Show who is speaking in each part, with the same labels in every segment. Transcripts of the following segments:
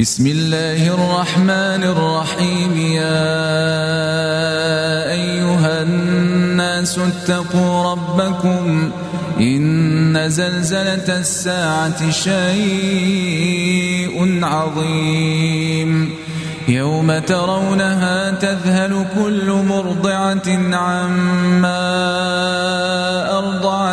Speaker 1: بسم الله الرحمن الرحيم يا أيها الناس اتقوا ربكم إن زلزلة الساعة شيء عظيم يوم ترونها تذهل كل مرضعة عما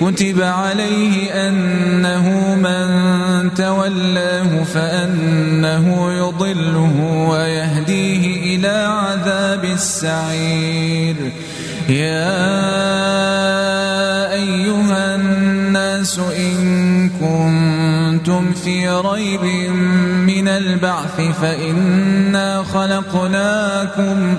Speaker 1: كتب عليه أنه من تولاه فأنه يضله ويهديه إلى عذاب السعير. يا أيها الناس إن كنتم في ريب من البعث فإنا خلقناكم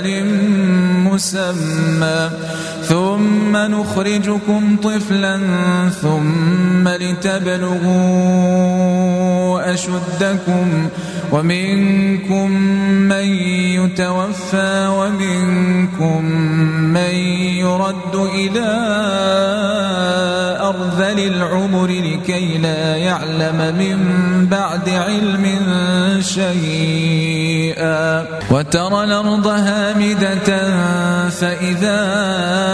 Speaker 1: أجل مسمى. ثم نخرجكم طفلا ثم لتبلغوا أشدكم ومنكم من يتوفى ومنكم من يرد إلى أرذل العمر لكي لا يعلم من بعد علم شيئا. وترى الأرض هامدة فإذا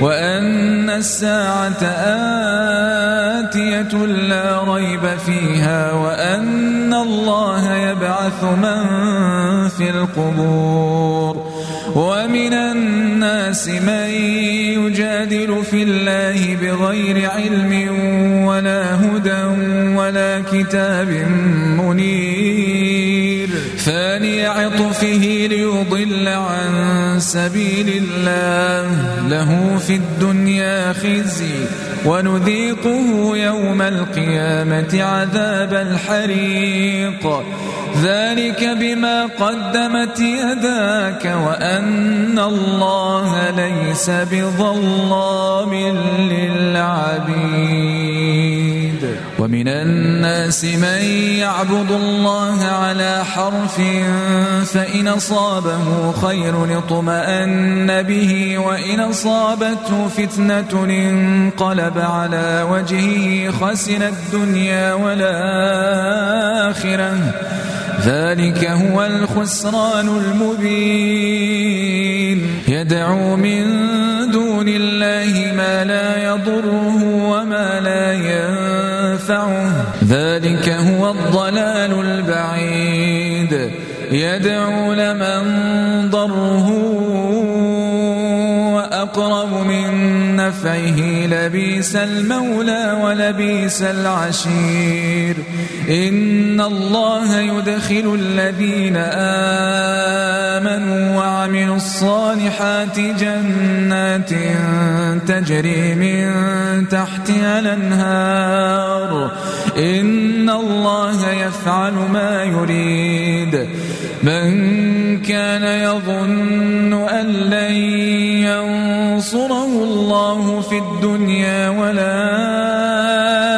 Speaker 1: وأن الساعة آتية لا ريب فيها وأن الله يبعث من في القبور ومن الناس من يجادل في الله بغير علم ولا هدى ولا كتاب منير ثاني عطفه ليضل عن سبيل الله له في الدنيا خزي ونذيقه يوم القيامة عذاب الحريق. ذلك بما قدمت يداك وأن الله ليس بظلام للعبيد. ومن الناس من يعبد الله على حرف فإن أصابه خير اطمأن به وإن أصابته فتنة انقلب على وجهه خسر الدنيا والآخرة. ذلك هو الخسران المبين. يدعو من دون الله ما لا يضره. هو الضلال البعيد. يدعو لمن ضره أقرب من نفعه. لبيس المولى ولبيس العشير. إن الله يدخل الذين آمنوا وعملوا الصالحات جنات تجري من تحتها الأنهار. إن الله يفعل ما يريد. من كان يظن أن لن ينصره الله في الدنيا والآخرة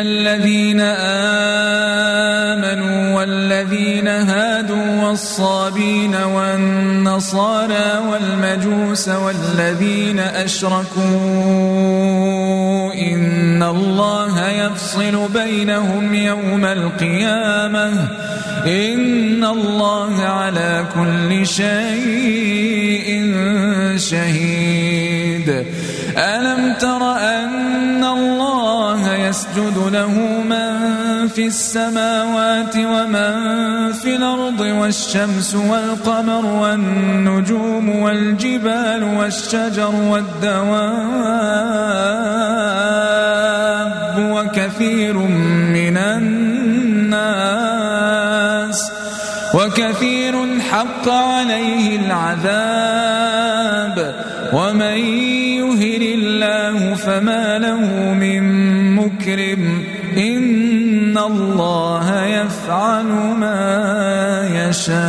Speaker 1: الذين آمنوا والذين هادوا والصابين والنصارى والمجوس والذين أشركوا إن الله يفصل بينهم يوم القيامة إن الله على كل شيء شهيد ألم تر أن يسجد له من في السماوات ومن في الأرض والشمس والقمر والنجوم والجبال والشجر والدواب وكثير من الناس وكثير حق عليه العذاب ومن يهن الله فما له من مكرم إن الله يفعل ما يشاء.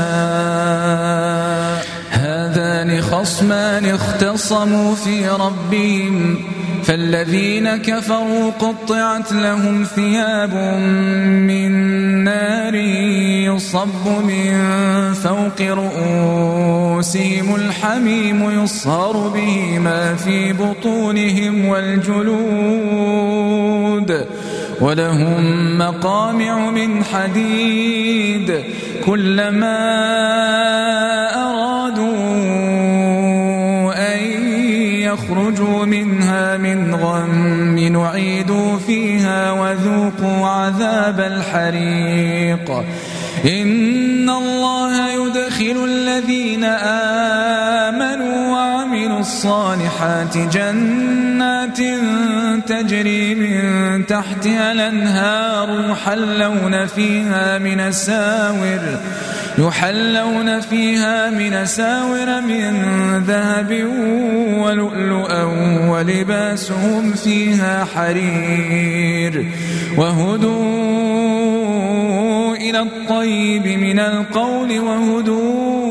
Speaker 1: هذان خصمان اختصموا في ربهم. فالذين كفروا قطعت لهم ثياب من نار يصب من فوق رؤوسهم. الحميم يصهر به ما في بطونهم والجلود. ولهم مقامع من حديد كلما أرادوا أن يخرجوا منها من غم نعيدوا فيها وذوقوا عذاب الحريق. إن الله يدخل الذين آمنوا الصالحات جنات تجري من تحتها الأنهار يحلون فيها من ساور يحلون فيها من ساور من ذهب ولؤلؤا ولباسهم فيها حرير. وهدوا إلى الطيب من القول وهدوا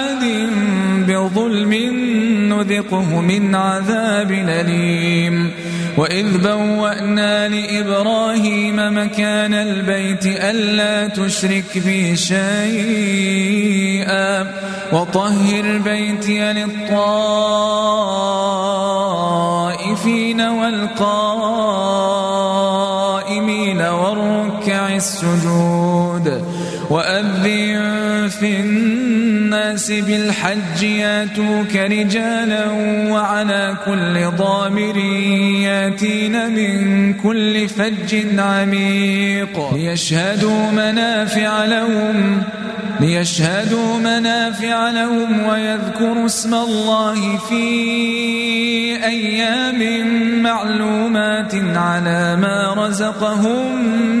Speaker 1: بظلم نذقه من عذاب أليم. وإذ بوأنا لإبراهيم مكان البيت ألا تشرك بي شيئا. وطهر بيتي للطائفين والقائمين والركع السجود. وأذن في الناس بالحج ياتوك رجالا وعلى كل ضامر ياتين من كل فج عميق. ليشهدوا منافع لهم ليشهدوا منافع لهم ويذكروا اسم الله في أيام معلومات على ما رزقهم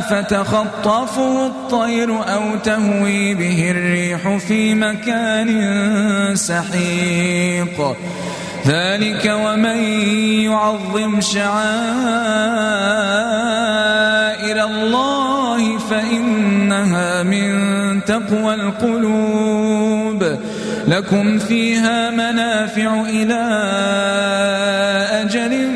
Speaker 1: فتخطفه الطير أو تهوي به الريح في مكان سحيق. ذلك ومن يعظم شعائر الله فإنها من تقوى القلوب. لكم فيها منافع إلى أجل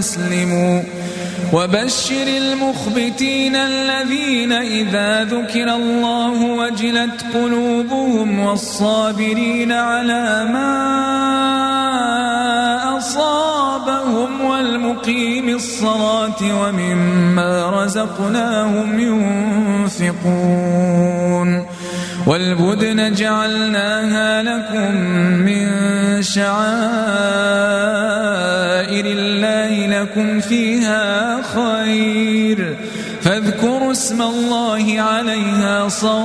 Speaker 1: أسلموا وبشر المخبتين الذين إذا ذكر الله وجلت قلوبهم والصابرين على ما أصابهم والمقيم الصلاة ومما رزقناهم ينفقون. والبدن جعلناها لكم من شعائر الله لكم فيها خير. فاذكروا اسم الله عليها صواف.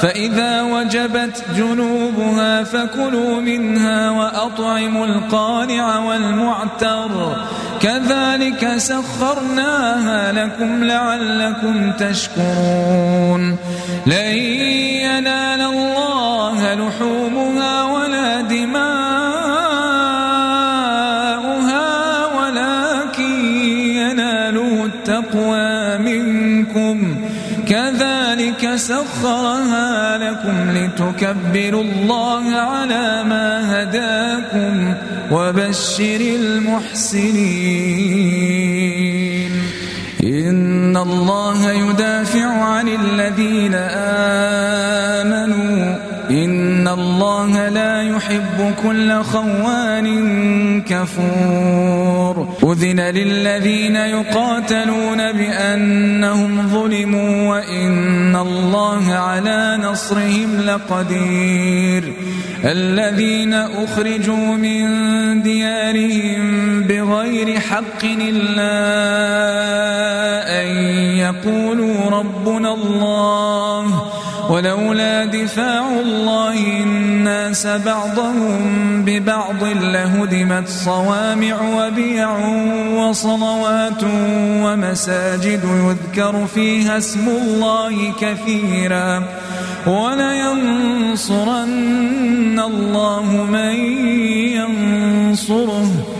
Speaker 1: فإذا وجبت جنوبها فكلوا منها وأطعموا القانع والمعتر. كذلك سخرناها لكم لعلكم تشكرون. لن ينال الله منكم كذلك سخرها لكم لتكبروا الله على ما هداكم وبشر المحسنين. إن الله يدافع عن الذين آمنوا الله لا يحب كل خوان كفور. أذن للذين يقاتلون بأنهم ظلموا وإن الله على نصرهم لقدير. الذين أخرجوا من ديارهم بغير حق إلا أن يقولوا ربنا الله ولولا دفاع الله الناس بعضهم ببعض لهدمت صوامع وبيع وصلوات ومساجد يذكر فيها اسم الله كثيرا ولينصرن الله من ينصره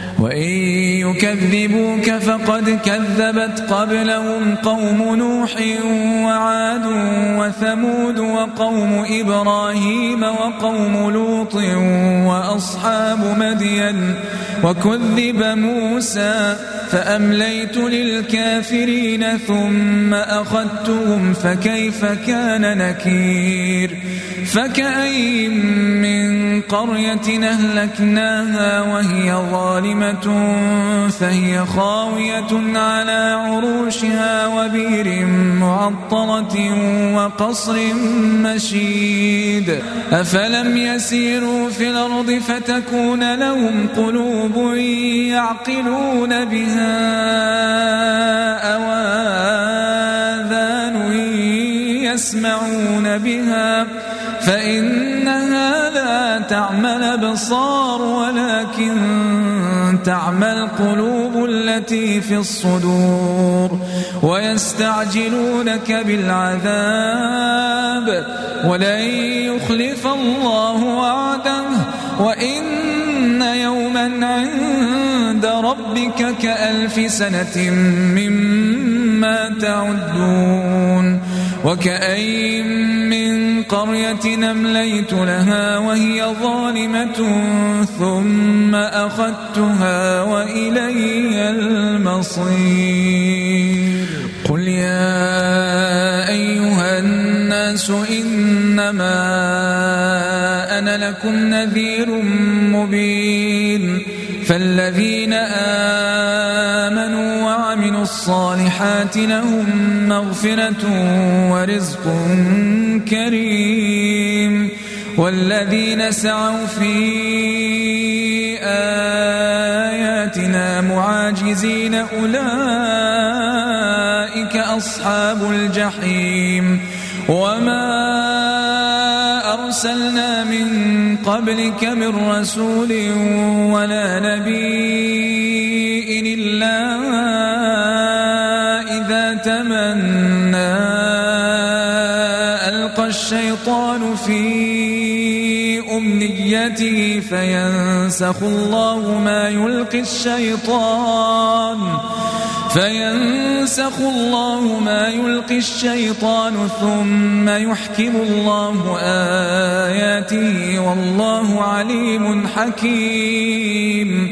Speaker 1: وإن يكذبوك فقد كذبت قبلهم قوم نوح وعاد وثمود وقوم إبراهيم وقوم لوط وأصحاب مدين وكذب موسى فأمليت للكافرين ثم أخذتهم فكيف كان نكير؟ فكأي من قرية أهلكناها وهي ظالمة فهي خاوية على عروشها وبير معطلة وقصر مشيد. أفلم يسيروا في الأرض فتكون لهم قلوب يعقلون بها أواذان يسمعون بها فإنها لا تعمى الأبصار ولكن تعمى القلوب التي في الصدور ويستعجلونك بالعذاب ولن يخلف الله وعده وإن يوما عند ربك كألف سنة مما تعدون وكأين من قرية أمليت لها وهي ظالمة ثم أخذتها وإلي المصير. قل يا أيها الناس إنما أنا لكم نذير مبين فالذين آمنوا وعملوا الصالحات لهم مغفرة ورزق كريم. والذين سعوا في آياتنا معاجزين أولئك أصحاب الجحيم. وما أرسلنا من قبلك من رسول ولا نبي إلا إذا تمنى ألقى الشيطان في أمنيته فينسخ الله ما يلقي الشيطان فينسخ الله ما يلقي الشيطان ثم يحكم الله آياته والله عليم حكيم.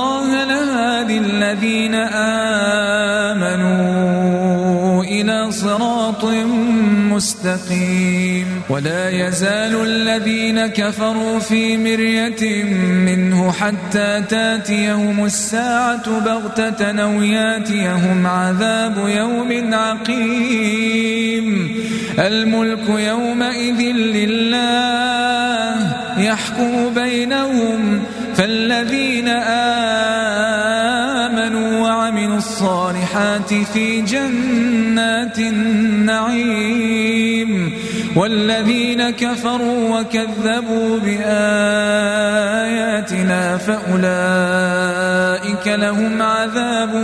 Speaker 1: لهادي الذين آمنوا إلى صراط مستقيم. ولا يزال الذين كفروا في مرية منه حتى تاتيهم الساعة بغتة أو ياتيهم عذاب يوم عقيم. الملك يومئذ لله يحكم بينهم فالذين الصالحات في جنات النعيم والذين كفروا وكذبوا بآياتنا فأولئك لهم عذاب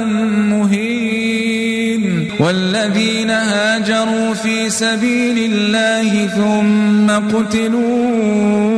Speaker 1: مهين والذين هاجروا في سبيل الله ثم قتلوا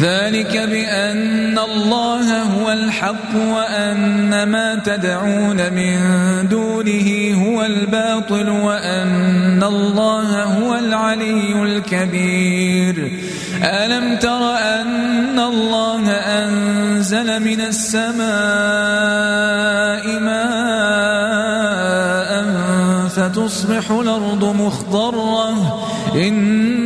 Speaker 1: ذلك بأن الله هو الحق وأن ما تدعون من دونه هو الباطل وأن الله هو العلي الكبير. ألم تر أن الله أنزل من السماء ماء فتصبح الأرض مخضرة؟ إن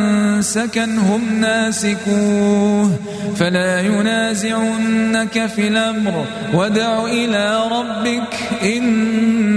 Speaker 1: سكنهم ناسكوه فلا ينازعنك في الأمر. ودع إلى ربك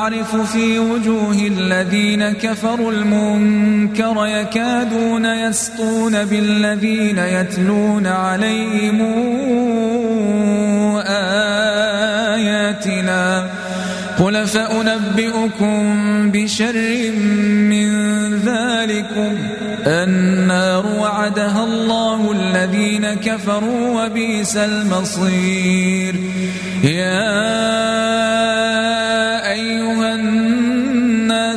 Speaker 1: تعرف في وجوه الذين كفروا المنكر يكادون يسطون بالذين يتلون عليهم آياتنا. قل فأنبئكم بشر من ذلكم. النار وعدها الله الذين كفروا وبئس المصير. يا